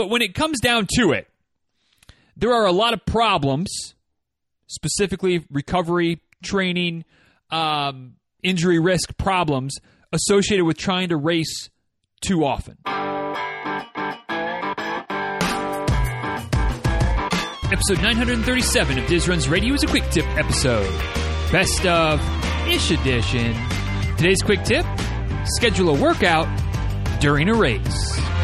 but when it comes down to it, there are a lot of problems, specifically recovery, training, um, injury risk problems associated with trying to race too often. Episode 937 of Diz Runs Radio is a quick tip episode. Best of ish edition. Today's quick tip schedule a workout during a race.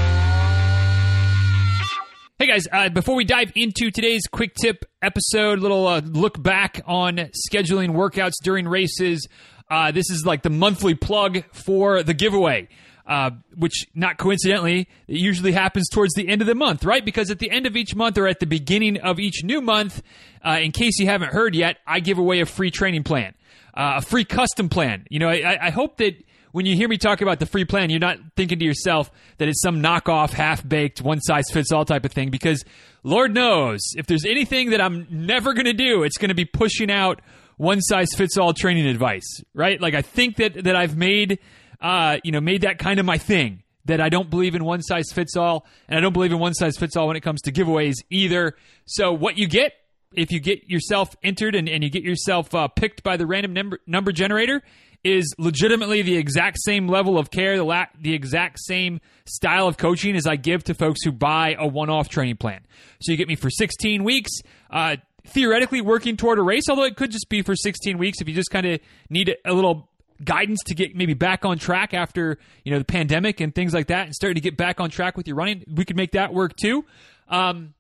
Hey guys, uh, before we dive into today's quick tip episode, a little uh, look back on scheduling workouts during races. Uh, this is like the monthly plug for the giveaway. Uh, which not coincidentally, it usually happens towards the end of the month, right? Because at the end of each month or at the beginning of each new month, uh, in case you haven't heard yet, I give away a free training plan, uh, a free custom plan. You know, I, I hope that when you hear me talk about the free plan, you're not thinking to yourself that it's some knockoff, half baked, one size fits all type of thing. Because Lord knows, if there's anything that I'm never going to do, it's going to be pushing out one size fits all training advice, right? Like I think that that I've made uh, you know, made that kind of my thing. That I don't believe in one size fits all, and I don't believe in one size fits all when it comes to giveaways either. So what you get if you get yourself entered and, and you get yourself uh, picked by the random number, number generator is legitimately the exact same level of care, the, la- the exact same style of coaching as I give to folks who buy a one off training plan. So you get me for 16 weeks. Uh, theoretically working toward a race, although it could just be for 16 weeks if you just kind of need a little guidance to get maybe back on track after you know the pandemic and things like that, and starting to get back on track with your running. We could make that work too. Um,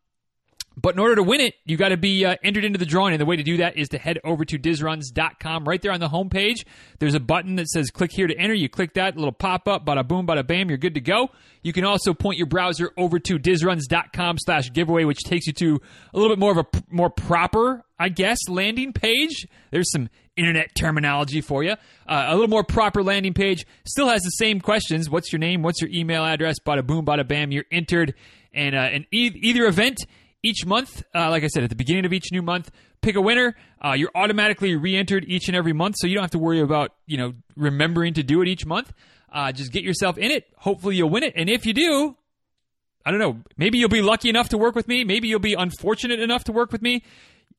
but in order to win it, you got to be uh, entered into the drawing. And the way to do that is to head over to dizruns.com. Right there on the homepage, there's a button that says click here to enter. You click that, little pop up, bada boom, bada bam, you're good to go. You can also point your browser over to dizruns.com slash giveaway, which takes you to a little bit more of a p- more proper, I guess, landing page. There's some internet terminology for you. Uh, a little more proper landing page. Still has the same questions. What's your name? What's your email address? Bada boom, bada bam. You're entered. And uh, in e- either event, each month, uh, like I said, at the beginning of each new month, pick a winner. Uh, you're automatically re-entered each and every month, so you don't have to worry about you know remembering to do it each month. Uh, just get yourself in it. Hopefully, you'll win it. And if you do, I don't know. Maybe you'll be lucky enough to work with me. Maybe you'll be unfortunate enough to work with me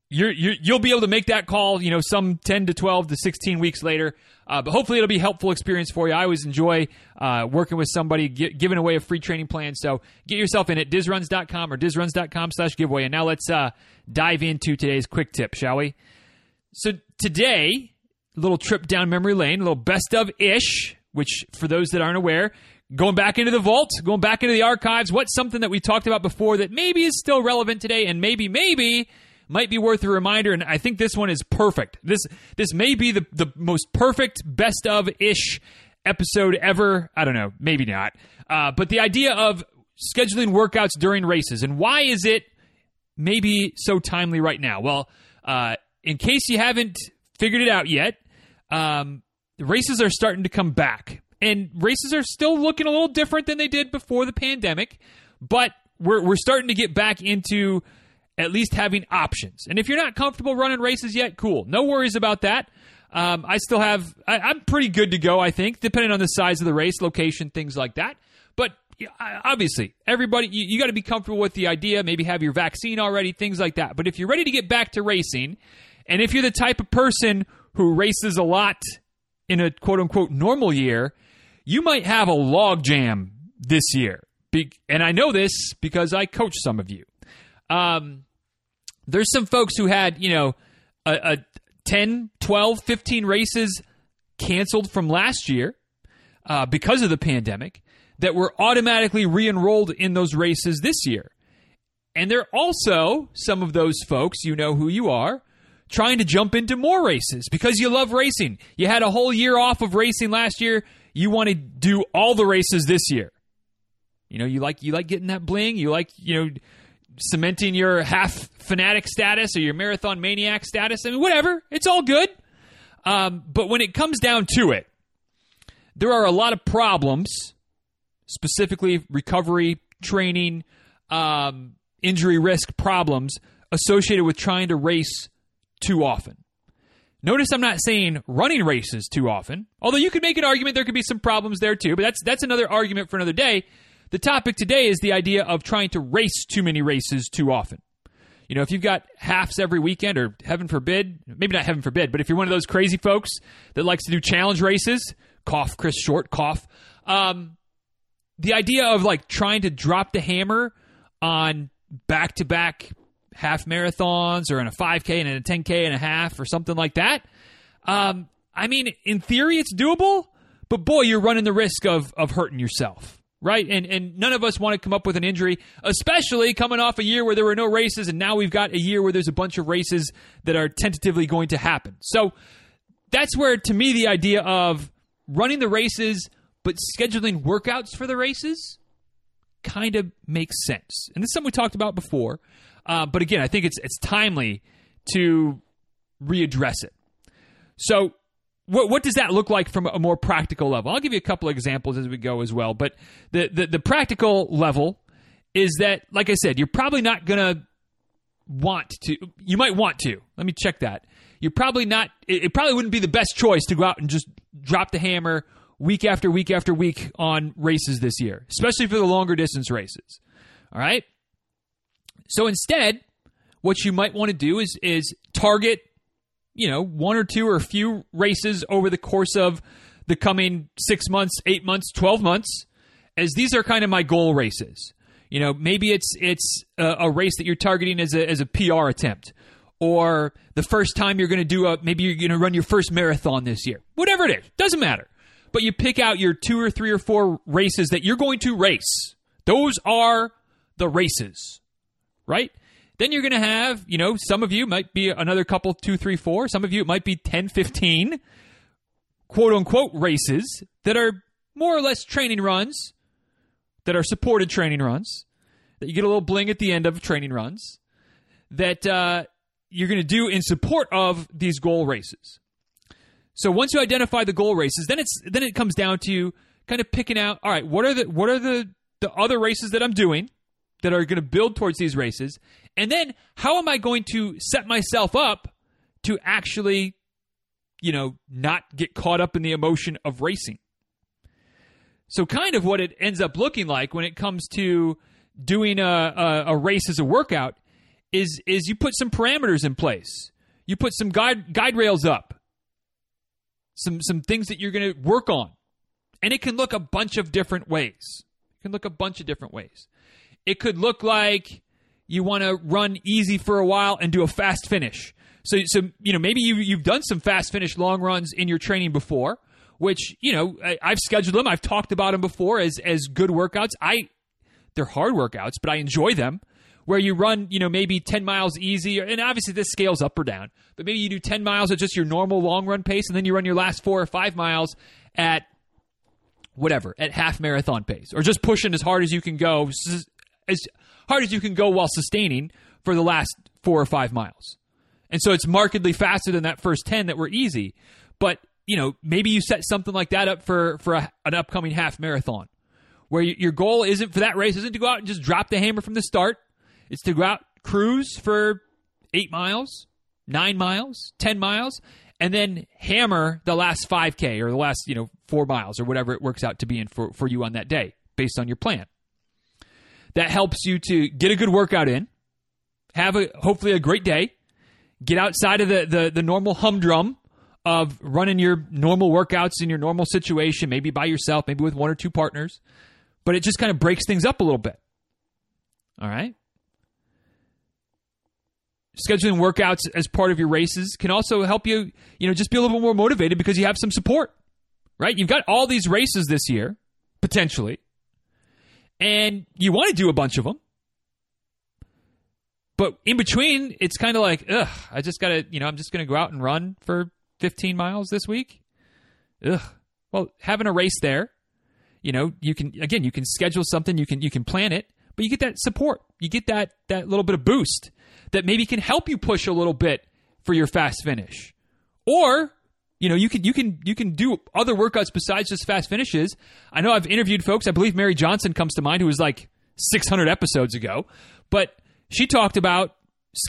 you're, you will be able to make that call, you know, some 10 to 12 to 16 weeks later. Uh, but hopefully it'll be a helpful experience for you. I always enjoy uh, working with somebody, get, giving away a free training plan. So get yourself in at dizruns.com or dizruns.com slash giveaway. And now let's uh, dive into today's quick tip, shall we? So today, little trip down memory lane, a little best of ish, which for those that aren't aware, going back into the vault, going back into the archives, what's something that we talked about before that maybe is still relevant today and maybe, maybe – might be worth a reminder. And I think this one is perfect. This this may be the the most perfect best of ish episode ever. I don't know, maybe not. Uh, but the idea of scheduling workouts during races and why is it maybe so timely right now? Well, uh, in case you haven't figured it out yet, um, races are starting to come back, and races are still looking a little different than they did before the pandemic. But we're we're starting to get back into at least having options. And if you're not comfortable running races yet, cool. No worries about that. Um, I still have, I, am pretty good to go, I think, depending on the size of the race, location, things like that. But obviously, everybody, you, you got to be comfortable with the idea, maybe have your vaccine already, things like that. But if you're ready to get back to racing, and if you're the type of person who races a lot in a quote unquote normal year, you might have a logjam this year. Be- and I know this because I coach some of you. Um, there's some folks who had, you know, a, a 10, 12, 15 races canceled from last year uh, because of the pandemic that were automatically re enrolled in those races this year. And there are also some of those folks, you know who you are, trying to jump into more races because you love racing. You had a whole year off of racing last year. You want to do all the races this year. You know, you like you like getting that bling. You like you know cementing your half fanatic status or your marathon maniac status. I mean, whatever. It's all good. Um, but when it comes down to it, there are a lot of problems, specifically recovery, training, um, injury risk problems associated with trying to race too often. Notice I'm not saying running races too often, although you could make an argument there could be some problems there too, but that's that's another argument for another day. The topic today is the idea of trying to race too many races too often. You know, if you've got halves every weekend, or heaven forbid, maybe not heaven forbid, but if you're one of those crazy folks that likes to do challenge races, cough, Chris Short, cough. Um, the idea of like trying to drop the hammer on back to back half marathons or in a 5K and in a 10K and a half or something like that. Um, I mean, in theory, it's doable, but boy, you're running the risk of, of hurting yourself right? And and none of us want to come up with an injury, especially coming off a year where there were no races, and now we've got a year where there's a bunch of races that are tentatively going to happen. So that's where, to me, the idea of running the races but scheduling workouts for the races kind of makes sense. And this is something we talked about before, uh, but again, I think it's it's timely to readdress it. So what, what does that look like from a more practical level? I'll give you a couple examples as we go as well. But the, the, the practical level is that, like I said, you're probably not going to want to. You might want to. Let me check that. You're probably not. It, it probably wouldn't be the best choice to go out and just drop the hammer week after week after week on races this year, especially for the longer distance races. All right. So instead, what you might want to do is is target you know, one or two or a few races over the course of the coming six months, eight months, 12 months, as these are kind of my goal races. You know, maybe it's it's a, a race that you're targeting as a, as a PR attempt, or the first time you're going to do a maybe you're going to run your first marathon this year. Whatever it is, doesn't matter. But you pick out your two or three or four races that you're going to race. Those are the races, right? Then you're going to have, you know, some of you might be another couple, two, three, four. Some of you it might be 10, 15 quote unquote races that are more or less training runs, that are supported training runs, that you get a little bling at the end of training runs, that uh, you're going to do in support of these goal races. So once you identify the goal races, then it's then it comes down to kind of picking out, all right, what are the what are the the other races that I'm doing that are going to build towards these races, and then how am I going to set myself up to actually, you know, not get caught up in the emotion of racing? So, kind of what it ends up looking like when it comes to doing a, a, a race as a workout is is you put some parameters in place. You put some guide guide rails up. Some some things that you're going to work on. And it can look a bunch of different ways. It can look a bunch of different ways. It could look like you want to run easy for a while and do a fast finish. So, so you know, maybe you, you've done some fast finish long runs in your training before, which you know I, I've scheduled them. I've talked about them before as as good workouts. I they're hard workouts, but I enjoy them. Where you run, you know, maybe ten miles easy, and obviously this scales up or down. But maybe you do ten miles at just your normal long run pace, and then you run your last four or five miles at whatever at half marathon pace, or just pushing as hard as you can go, as hard as you can go while sustaining for the last four or five miles. And so it's markedly faster than that first 10 that were easy. But, you know, maybe you set something like that up for, for a, an upcoming half marathon where you, your goal isn't for that race isn't to go out and just drop the hammer from the start. It's to go out, cruise for eight miles, nine miles, 10 miles, and then hammer the last 5K or the last, you know, four miles or whatever it works out to be in for, for you on that day based on your plan that helps you to get a good workout in, have a hopefully a great day, get outside of the the, the normal humdrum of running your normal workouts in your normal situation, maybe by yourself, maybe with one or two partners, but it just kind of breaks things up a little bit. All right. Scheduling workouts as part of your races can also help you, you know, just be a little bit more motivated because you have some support, right? You've got all these races this year, potentially and you want to do a bunch of them. But in between, it's kind of like, ugh, I just got to, you know, I'm just going to go out and run for 15 miles this week. Ugh. Well, having a race there, you know, you can again, you can schedule something, you can you can plan it, but you get that support. You get that that little bit of boost that maybe can help you push a little bit for your fast finish. Or you know, you can you can you can do other workouts besides just fast finishes. I know I've interviewed folks. I believe Mary Johnson comes to mind, who was like 600 episodes ago, but she talked about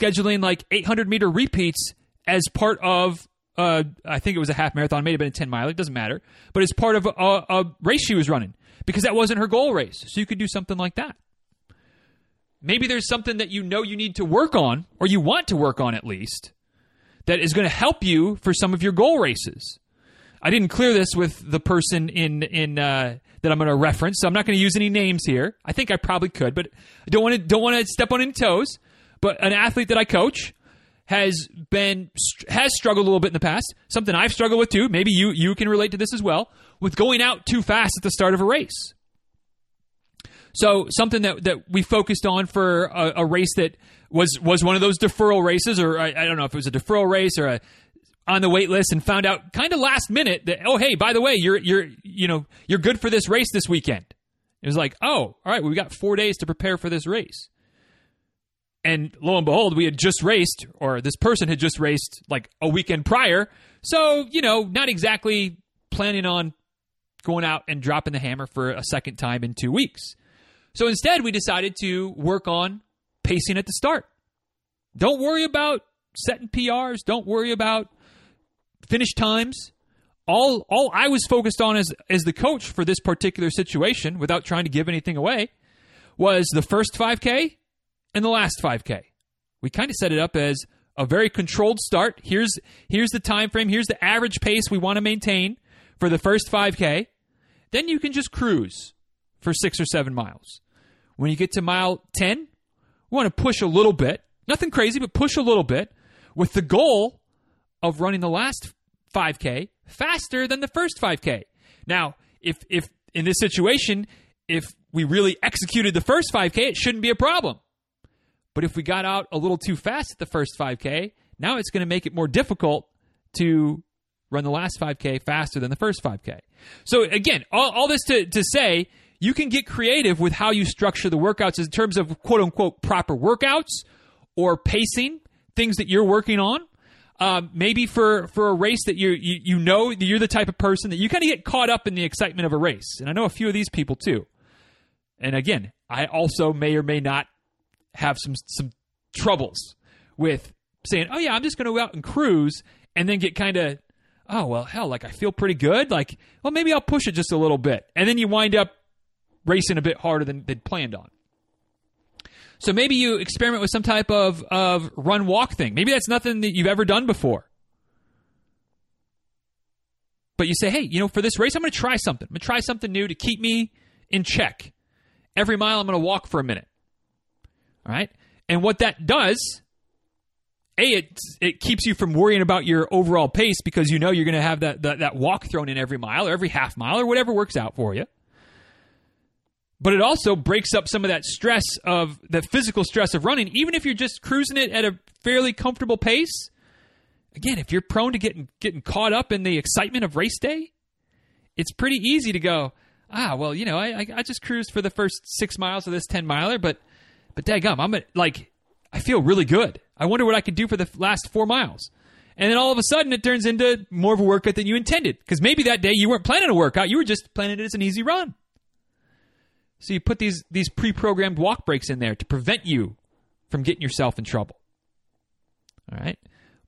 scheduling like 800 meter repeats as part of uh, I think it was a half marathon, may have been a 10 mile, it doesn't matter, but it's part of a, a race she was running because that wasn't her goal race. So you could do something like that. Maybe there's something that you know you need to work on, or you want to work on at least, that is going to help you for some of your goal races. I didn't clear this with the person in in uh, that I'm going to reference, so I'm not going to use any names here. I think I probably could, but I don't want to don't want to step on any toes. But an athlete that I coach has been has struggled a little bit in the past. Something I've struggled with too. Maybe you you can relate to this as well with going out too fast at the start of a race. So something that that we focused on for a, a race that was was one of those deferral races, or I, I, don't know if it was a deferral race or a on the wait list, and found out kind of last minute that oh hey by the way you're you're you know you're good for this race this weekend. It was like oh all right well, we got four days to prepare for this race, and lo and behold we had just raced or this person had just raced like a weekend prior, so you know not exactly planning on going out and dropping the hammer for a second time in two weeks. So instead, we decided to work on pacing at the start. Don't worry about setting PRs. Don't worry about finish times. All, all I was focused on as, as the coach for this particular situation, without trying to give anything away, was the first 5K and the last 5K. We kind of set it up as a very controlled start. Here's here's the time frame. Here's the average pace we want to maintain for the first 5K. Then you can just cruise for six or seven miles. When you get to mile 10, we want to push a little bit. Nothing crazy, but push a little bit with the goal of running the last 5K faster than the first 5K. Now, if, if in this situation, if we really executed the first 5K, it shouldn't be a problem. But if we got out a little too fast at the first 5K, now it's going to make it more difficult to run the last 5K faster than the first 5K. So again, all, all this to, to say, you can get creative with how you structure the workouts in terms of quote unquote proper workouts or pacing, things that you're working on. Um, maybe for, for a race that you, you you know you're the type of person that you kind of get caught up in the excitement of a race, and I know a few of these people too. And again, I also may or may not have some some troubles with saying, "Oh yeah, I'm just going to go out and cruise," and then get kind of oh well hell like i feel pretty good like well maybe i'll push it just a little bit and then you wind up racing a bit harder than they'd planned on. So maybe you experiment with some type of, of run walk thing. Maybe that's nothing that you've ever done before. But you say hey you know for this race i'm going to try something. I'm going to try something new to keep me in check. Every mile i'm going to walk for a minute. All right? And what that does a it it keeps you from worrying about your overall pace because you know you're going to have that, that that walk thrown in every mile or every half mile or whatever works out for you. But it also breaks up some of that stress of the physical stress of running, even if you're just cruising it at a fairly comfortable pace. Again, if you're prone to getting getting caught up in the excitement of race day, it's pretty easy to go, ah, well, you know, I I, just cruised for the first six miles of this ten miler, but but daggum, I'm at, like I feel really good. I wonder what I could do for the last four miles. And then all of a sudden, it turns into more of a workout than you intended. Because maybe that day you weren't planning a workout, you were just planning it as an easy run. So you put these, these pre programmed walk breaks in there to prevent you from getting yourself in trouble. All right.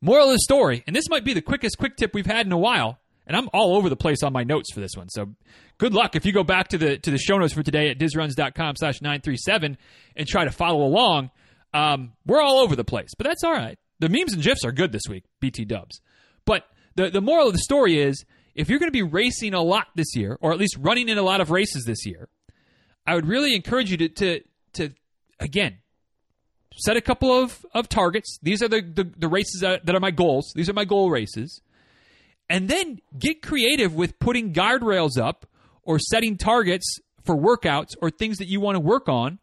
Moral of the story, and this might be the quickest quick tip we've had in a while, and I'm all over the place on my notes for this one. So good luck if you go back to the to the show notes for today at dizruns.com slash 937 and try to follow along. Um, we're all over the place, but that's all right. The memes and gifs are good this week, BT Dubs. But the the moral of the story is, if you're going to be racing a lot this year, or at least running in a lot of races this year, I would really encourage you to to to again set a couple of, of targets. These are the, the, the races that, that are my goals. These are my goal races. And then get creative with putting guardrails up or setting targets for workouts or things that you want to work on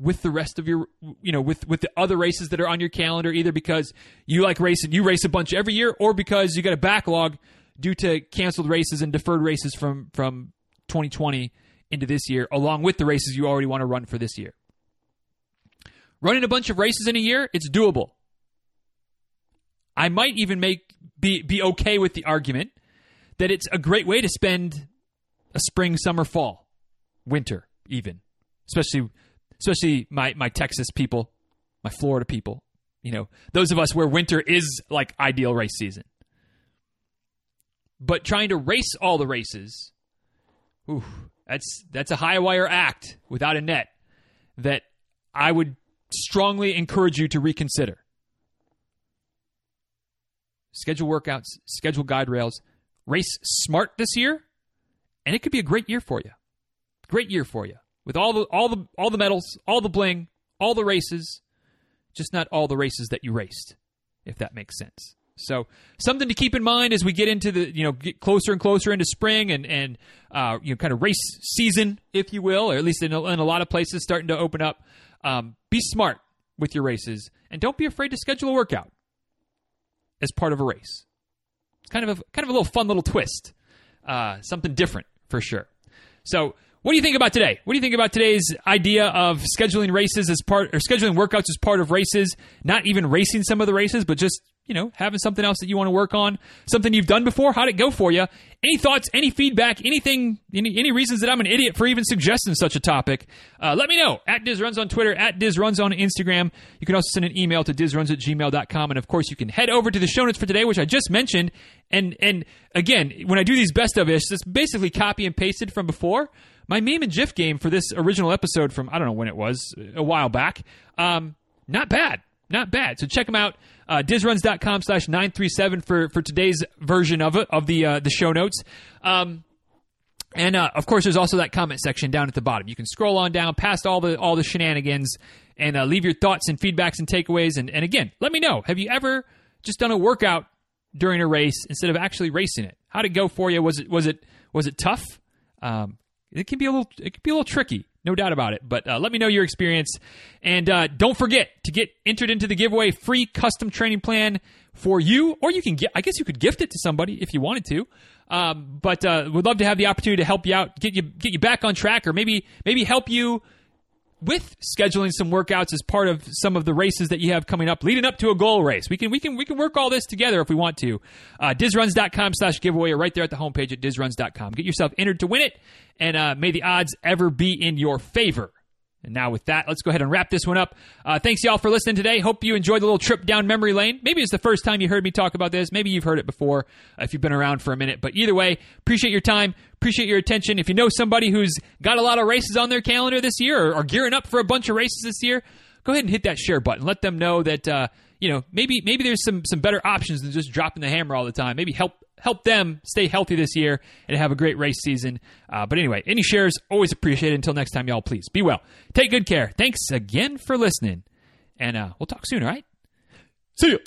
with the rest of your you know with with the other races that are on your calendar either because you like racing you race a bunch every year or because you got a backlog due to canceled races and deferred races from from 2020 into this year along with the races you already want to run for this year running a bunch of races in a year it's doable i might even make be be okay with the argument that it's a great way to spend a spring summer fall winter even especially especially my my Texas people, my Florida people. you know, those of us where winter is like ideal race season. But trying to race all the races, ooh, that's that's a high wire act without a net that I would strongly encourage you to reconsider. Schedule workouts, schedule guide rails, race smart this year, and it could be a great year for you. Great year for you. With all the all the all the medals, all the bling, all the races, just not all the races that you raced, if that makes sense. So something to keep in mind as we get into the you know get closer and closer into spring and and uh, you know kind of race season, if you will, or at least in a, in a lot of places starting to open up. Um, be smart with your races and don't be afraid to schedule a workout as part of a race. It's kind of a kind of a little fun little twist, uh, something different for sure. So what do you think about today? What do you think about today's idea of scheduling races as part or scheduling workouts as part of races? Not even racing some of the races, but just you know having something else that you want to work on, something you've done before. How'd it go for you? Any thoughts? Any feedback? Anything? Any, any reasons that I'm an idiot for even suggesting such a topic? Uh, let me know at DizRuns on Twitter, at DizRuns on Instagram. You can also send an email to DizRuns at gmail.com. And of course, you can head over to the show notes for today, which I just mentioned. And and again, when I do these best of ish, it's basically copy and pasted from before my meme and GIF game for this original episode from I don't know when it was a while back. Um, not bad, not bad. So check them out. Uh, dizruns.com slash 937 for, for today's version of it, of the, uh, the show notes. Um, and uh, of course, there's also that comment section down at the bottom. You can scroll on down past all the all the shenanigans and uh, leave your thoughts and feedbacks and takeaways. And, and again, let me know. Have you ever just done a workout during a race instead of actually racing it? How'd it go for you? Was it was it was it tough? Um, it can be a little it can be a little tricky no doubt about it but uh, let me know your experience. And uh, don't forget to get entered into the giveaway free custom training plan for you or you can get i guess you could gift it to somebody if you wanted to. Um, but uh, would love to have the opportunity to help you out get you get you back on track or maybe maybe help you with scheduling some workouts as part of some of the races that you have coming up leading up to a goal race. We can we can we can work all this together if we want to. Uh, dizruns.com slash giveaway or right there at the homepage at dizruns.com. Get yourself entered to win it and uh, may the odds ever be in your favor. And now, with that, let's go ahead and wrap this one up. Uh, thanks, y'all, for listening today. Hope you enjoyed the little trip down memory lane. Maybe it's the first time you heard me talk about this. Maybe you've heard it before uh, if you've been around for a minute. But either way, appreciate your time, appreciate your attention. If you know somebody who's got a lot of races on their calendar this year or, or gearing up for a bunch of races this year, go ahead and hit that share button. Let them know that uh, you know maybe maybe there's some some better options than just dropping the hammer all the time. Maybe help help them stay healthy this year and have a great race season. Uh, but anyway, any shares always appreciated. Until next time, y'all, please be well. Take good care. Thanks again for listening, and uh, we'll talk soon. All right. See you.